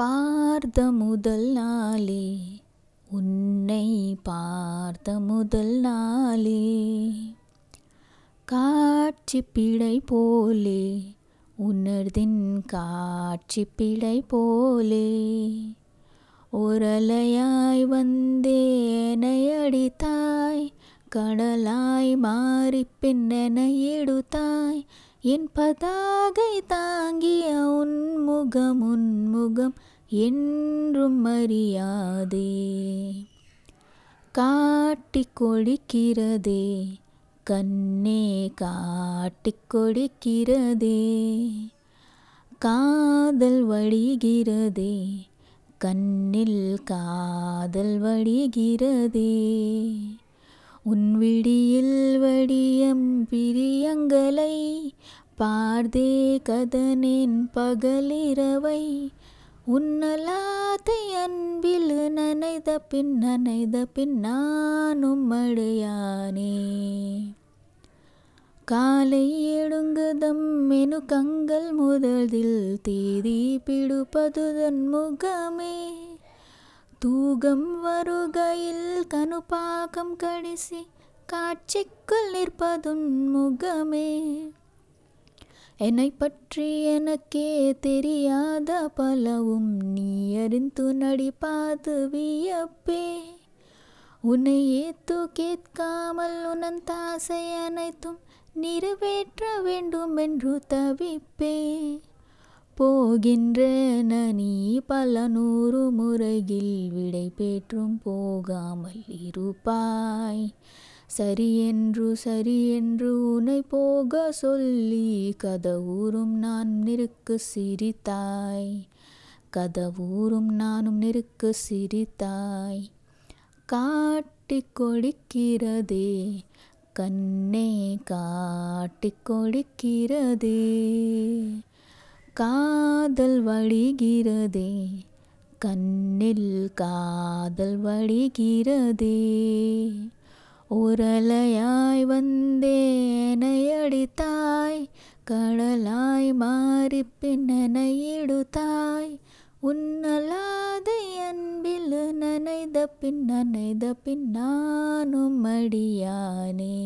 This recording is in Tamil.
பார்த்த முதல் நாளே உன்னை பார்த்த முதல் நாளே. காட்சி பிழை போலே உணர்தின் காட்சி பிழை போலே. ஒரலையாய் வந்தேனையடித்தாய் கடலாய் மாறி பின்னென எடுத்தாய் என் பதாகை தாங்கிய உன் உன்முகம் என்றும் அறியாதே. காட்டி கொடிக்கிறதே கண்ணே காட்டி கொடிக்கிறதே. காதல் வழிகிறதே கண்ணில் காதல் வழிகிறதே. உன் விடியில் வடியம் பிரி பார்தே கதனேன் பகலிரவை உன்னலாத்தை அன்பில் நனைத பின் நனைத பின் நானும் அடையானே. காலை எடுங்குதம் மெனு கங்கள் முதலில் தேதி பிடுப்பதுதன் முகமே. தூகம் வருகையில் கனுபாகம் கடிசி காட்சிக்குள் நிற்பதுன் முகமே. என்னை பற்றி எனக்கே தெரியாத பலவும் நீ அறிந்து நடிப்பாது வியப்பே உன்னை ஏத்து கேட்காமல் உனன் தாசை அனைத்தும் நிறைவேற்ற வேண்டும் என்று தவிப்பே. போகின்றன நீ பல நூறு முறையில் விடை பெற்றும் போகாமல் இருப்பாய். சரியென்று சரியென்று உனை போக சொல்லி கதவூரும் நான் நெருக்கு சிரித்தாய். கதவூரும் நானும் நெருக்கு சிரித்தாய். காட்டிக் கொடுக்கிறதே கண்ணே காட்டிக் கொடுக்கிறதே. காதல் வழிகிறதே கண்ணில் காதல் வழிகிறதே. உரலையாய் வந்தேனையடித்தாய் கடலாய் மாறி பின்னனையிடுத்தாய் உன்னலாத அன்பில் நனைத பின் நனைத பின் நானும் அடியானே.